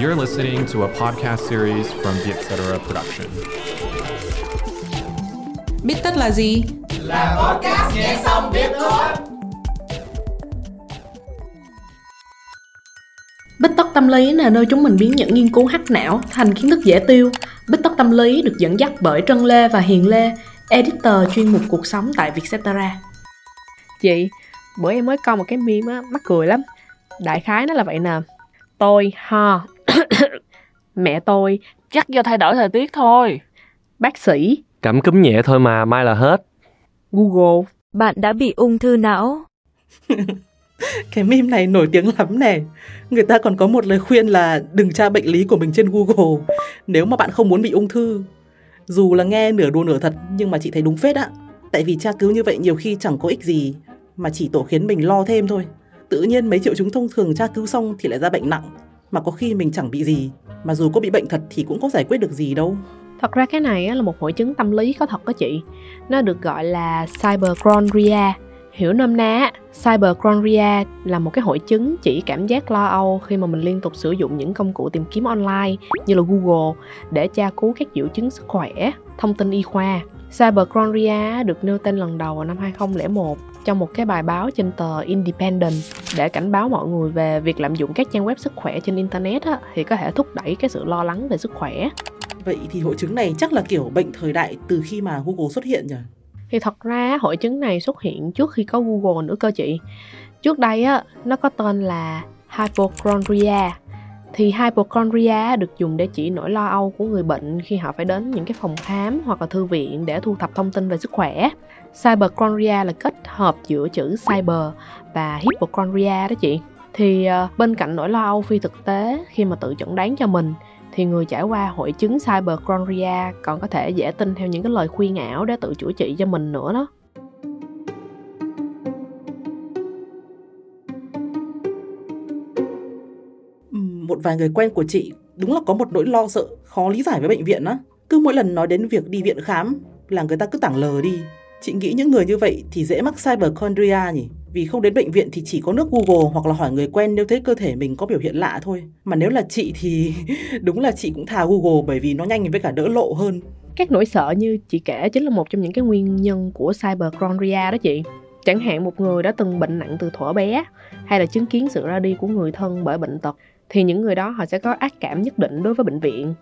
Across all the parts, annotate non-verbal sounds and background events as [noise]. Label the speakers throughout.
Speaker 1: You're listening to a podcast series from the Etc. Production.
Speaker 2: Biết tất là gì?
Speaker 3: Là podcast nghe xong biết thôi.
Speaker 4: Bích tất tâm lý là nơi chúng mình biến những nghiên cứu hắc não thành kiến thức dễ tiêu. Bích tất tâm lý được dẫn dắt bởi Trân Lê và Hiền Lê, editor chuyên mục cuộc sống tại Vietcetera.
Speaker 5: Chị, bữa em mới coi một cái meme á, mắc cười lắm. Đại khái nó là vậy nè. Tôi ho. [coughs] Mẹ tôi chắc do thay đổi thời tiết thôi. Bác sĩ.
Speaker 6: Cảm cúm nhẹ thôi mà, mai là hết.
Speaker 5: Google.
Speaker 7: Bạn đã bị ung thư não. [laughs]
Speaker 8: cái meme này nổi tiếng lắm nè. Người ta còn có một lời khuyên là đừng tra bệnh lý của mình trên Google nếu mà bạn không muốn bị ung thư. Dù là nghe nửa đùa nửa thật nhưng mà chị thấy đúng phết ạ. Tại vì tra cứu như vậy nhiều khi chẳng có ích gì mà chỉ tổ khiến mình lo thêm thôi. Tự nhiên mấy triệu chứng thông thường tra cứu xong thì lại ra bệnh nặng mà có khi mình chẳng bị gì mà dù có bị bệnh thật thì cũng có giải quyết được gì đâu.
Speaker 5: Thật ra cái này là một hội chứng tâm lý có thật có chị. Nó được gọi là cyberchondria. Hiểu nôm na, cyberchondria là một cái hội chứng chỉ cảm giác lo âu khi mà mình liên tục sử dụng những công cụ tìm kiếm online như là Google để tra cứu các triệu chứng sức khỏe, thông tin y khoa. Cyberchondria được nêu tên lần đầu vào năm 2001 trong một cái bài báo trên tờ Independent để cảnh báo mọi người về việc lạm dụng các trang web sức khỏe trên internet á, thì có thể thúc đẩy cái sự lo lắng về sức khỏe.
Speaker 8: Vậy thì hội chứng này chắc là kiểu bệnh thời đại từ khi mà Google xuất hiện nhỉ?
Speaker 5: Thì thật ra hội chứng này xuất hiện trước khi có Google nữa cơ chị. Trước đây á, nó có tên là hypochondria thì hypochondria được dùng để chỉ nỗi lo âu của người bệnh khi họ phải đến những cái phòng khám hoặc là thư viện để thu thập thông tin về sức khỏe. Cyberchondria là kết hợp giữa chữ cyber và hypochondria đó chị. Thì ờ, bên cạnh nỗi lo âu phi thực tế khi mà tự chẩn đoán cho mình, thì người trải qua hội chứng cyberchondria còn có thể dễ tin theo những cái lời khuyên ảo để tự chữa trị cho mình nữa đó.
Speaker 8: Vài người quen của chị, đúng là có một nỗi lo sợ khó lý giải với bệnh viện á. Cứ mỗi lần nói đến việc đi viện khám là người ta cứ tảng lờ đi. Chị nghĩ những người như vậy thì dễ mắc cyberchondria nhỉ? Vì không đến bệnh viện thì chỉ có nước Google hoặc là hỏi người quen nếu thấy cơ thể mình có biểu hiện lạ thôi. Mà nếu là chị thì [laughs] đúng là chị cũng thà Google bởi vì nó nhanh với cả đỡ lộ hơn.
Speaker 5: Các nỗi sợ như chị kể chính là một trong những cái nguyên nhân của cyberchondria đó chị. Chẳng hạn một người đã từng bệnh nặng từ thuở bé hay là chứng kiến sự ra đi của người thân bởi bệnh tật thì những người đó họ sẽ có ác cảm nhất định đối với bệnh viện.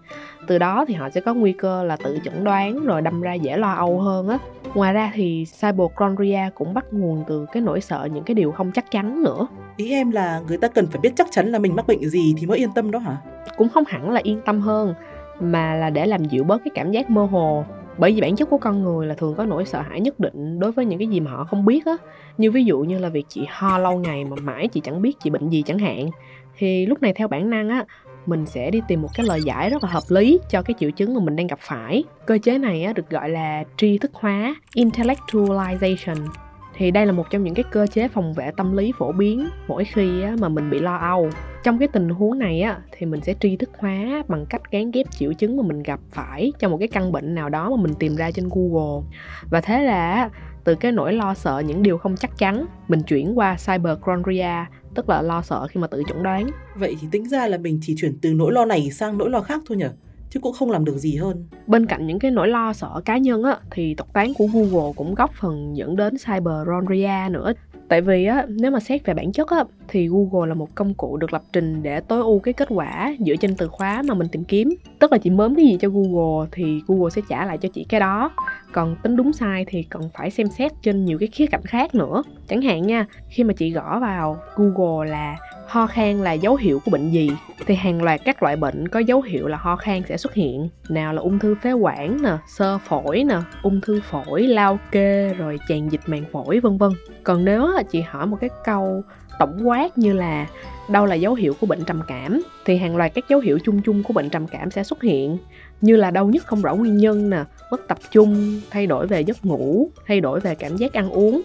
Speaker 5: Từ đó thì họ sẽ có nguy cơ là tự chẩn đoán rồi đâm ra dễ lo âu hơn á. Ngoài ra thì cyberchondria cũng bắt nguồn từ cái nỗi sợ những cái điều không chắc chắn nữa.
Speaker 8: Ý em là người ta cần phải biết chắc chắn là mình mắc bệnh gì thì mới yên tâm đó hả?
Speaker 5: Cũng không hẳn là yên tâm hơn mà là để làm dịu bớt cái cảm giác mơ hồ. Bởi vì bản chất của con người là thường có nỗi sợ hãi nhất định đối với những cái gì mà họ không biết á. Như ví dụ như là việc chị ho lâu ngày mà mãi chị chẳng biết chị bệnh gì chẳng hạn thì lúc này theo bản năng á mình sẽ đi tìm một cái lời giải rất là hợp lý cho cái triệu chứng mà mình đang gặp phải. Cơ chế này á, được gọi là tri thức hóa intellectualization. Thì đây là một trong những cái cơ chế phòng vệ tâm lý phổ biến mỗi khi á, mà mình bị lo âu. Trong cái tình huống này á, thì mình sẽ tri thức hóa bằng cách gán ghép triệu chứng mà mình gặp phải cho một cái căn bệnh nào đó mà mình tìm ra trên google. Và thế là từ cái nỗi lo sợ những điều không chắc chắn mình chuyển qua cyberchondria tức là lo sợ khi mà tự chẩn đoán.
Speaker 8: Vậy thì tính ra là mình chỉ chuyển từ nỗi lo này sang nỗi lo khác thôi nhỉ chứ cũng không làm được gì hơn.
Speaker 5: Bên cạnh những cái nỗi lo sợ cá nhân á thì thuật toán của google cũng góp phần dẫn đến cyberchondria nữa. Tại vì á nếu mà xét về bản chất á thì google là một công cụ được lập trình để tối ưu cái kết quả dựa trên từ khóa mà mình tìm kiếm. Tức là chị mớm cái gì cho google thì google sẽ trả lại cho chị cái đó còn tính đúng sai thì còn phải xem xét trên nhiều cái khía cạnh khác nữa. Chẳng hạn nha, khi mà chị gõ vào google là ho khan là dấu hiệu của bệnh gì? Thì hàng loạt các loại bệnh có dấu hiệu là ho khan sẽ xuất hiện. Nào là ung thư phế quản nè, sơ phổi nè, ung thư phổi, lao kê, rồi tràn dịch màng phổi, vân vân. Còn nếu chị hỏi một cái câu tổng quát như là đâu là dấu hiệu của bệnh trầm cảm, thì hàng loạt các dấu hiệu chung chung của bệnh trầm cảm sẽ xuất hiện. Như là đau nhức không rõ nguyên nhân nè, mất tập trung, thay đổi về giấc ngủ, thay đổi về cảm giác ăn uống.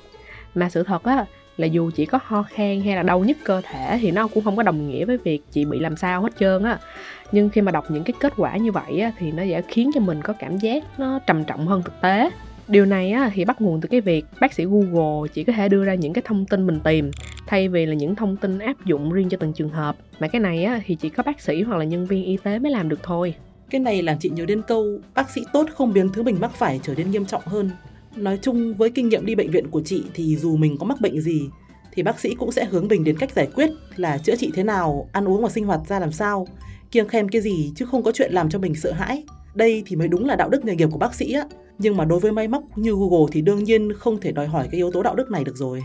Speaker 5: Mà sự thật á là dù chỉ có ho khan hay là đau nhức cơ thể thì nó cũng không có đồng nghĩa với việc chị bị làm sao hết trơn á nhưng khi mà đọc những cái kết quả như vậy á, thì nó sẽ khiến cho mình có cảm giác nó trầm trọng hơn thực tế Điều này á, thì bắt nguồn từ cái việc bác sĩ Google chỉ có thể đưa ra những cái thông tin mình tìm thay vì là những thông tin áp dụng riêng cho từng trường hợp. Mà cái này á, thì chỉ có bác sĩ hoặc là nhân viên y tế mới làm được thôi.
Speaker 8: Cái này làm chị nhớ đến câu bác sĩ tốt không biến thứ mình mắc phải trở nên nghiêm trọng hơn. Nói chung với kinh nghiệm đi bệnh viện của chị thì dù mình có mắc bệnh gì thì bác sĩ cũng sẽ hướng mình đến cách giải quyết là chữa trị thế nào, ăn uống và sinh hoạt ra làm sao, kiêng khem cái gì chứ không có chuyện làm cho mình sợ hãi. Đây thì mới đúng là đạo đức nghề nghiệp của bác sĩ á. Nhưng mà đối với máy móc như Google thì đương nhiên không thể đòi hỏi cái yếu tố đạo đức này được rồi.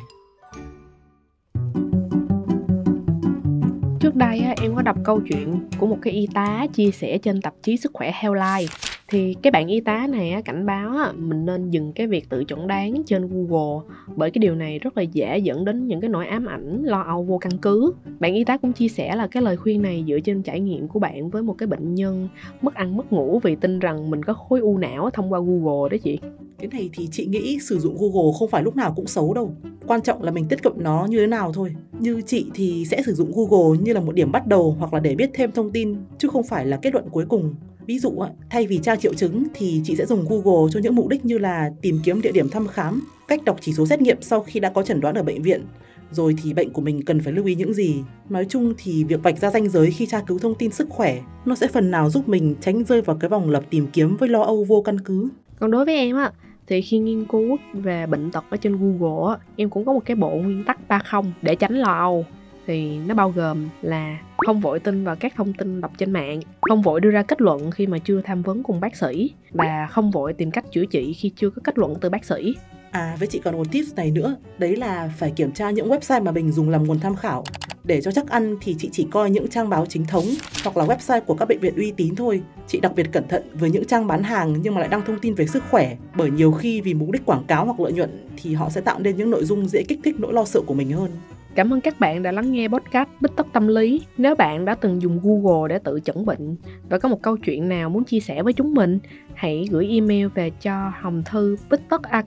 Speaker 5: Trước đây em có đọc câu chuyện của một cái y tá chia sẻ trên tạp chí Sức khỏe Healthline thì cái bạn y tá này cảnh báo mình nên dừng cái việc tự chẩn đoán trên Google, bởi cái điều này rất là dễ dẫn đến những cái nỗi ám ảnh, lo âu, vô căn cứ. Bạn y tá cũng chia sẻ là cái lời khuyên này dựa trên trải nghiệm của bạn với một cái bệnh nhân mất ăn, mất ngủ vì tin rằng mình có khối u não thông qua Google đó chị.
Speaker 8: Cái này thì chị nghĩ sử dụng Google không phải lúc nào cũng xấu đâu. Quan trọng là mình tiết kiệm nó như thế nào thôi. Như chị thì sẽ sử dụng Google như là một điểm bắt đầu hoặc là để biết thêm thông tin, chứ không phải là kết luận cuối cùng. Ví dụ, thay vì tra triệu chứng thì chị sẽ dùng Google cho những mục đích như là tìm kiếm địa điểm thăm khám, cách đọc chỉ số xét nghiệm sau khi đã có chẩn đoán ở bệnh viện, rồi thì bệnh của mình cần phải lưu ý những gì. Nói chung thì việc vạch ra ranh giới khi tra cứu thông tin sức khỏe, nó sẽ phần nào giúp mình tránh rơi vào cái vòng lặp tìm kiếm với lo âu vô căn cứ.
Speaker 5: Còn đối với em á, thì khi nghiên cứu về bệnh tật ở trên Google á, em cũng có một cái bộ nguyên tắc 30 để tránh lo âu thì nó bao gồm là không vội tin vào các thông tin đọc trên mạng không vội đưa ra kết luận khi mà chưa tham vấn cùng bác sĩ và không vội tìm cách chữa trị khi chưa có kết luận từ bác sĩ
Speaker 8: À với chị còn một tips này nữa, đấy là phải kiểm tra những website mà mình dùng làm nguồn tham khảo. Để cho chắc ăn thì chị chỉ coi những trang báo chính thống hoặc là website của các bệnh viện uy tín thôi. Chị đặc biệt cẩn thận với những trang bán hàng nhưng mà lại đăng thông tin về sức khỏe bởi nhiều khi vì mục đích quảng cáo hoặc lợi nhuận thì họ sẽ tạo nên những nội dung dễ kích thích nỗi lo sợ của mình hơn.
Speaker 5: Cảm ơn các bạn đã lắng nghe podcast Bích Tất Tâm Lý. Nếu bạn đã từng dùng Google để tự chẩn bệnh và có một câu chuyện nào muốn chia sẻ với chúng mình, hãy gửi email về cho hồng thư bích tất a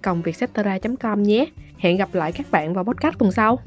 Speaker 5: com nhé. Hẹn gặp lại các bạn vào podcast tuần sau.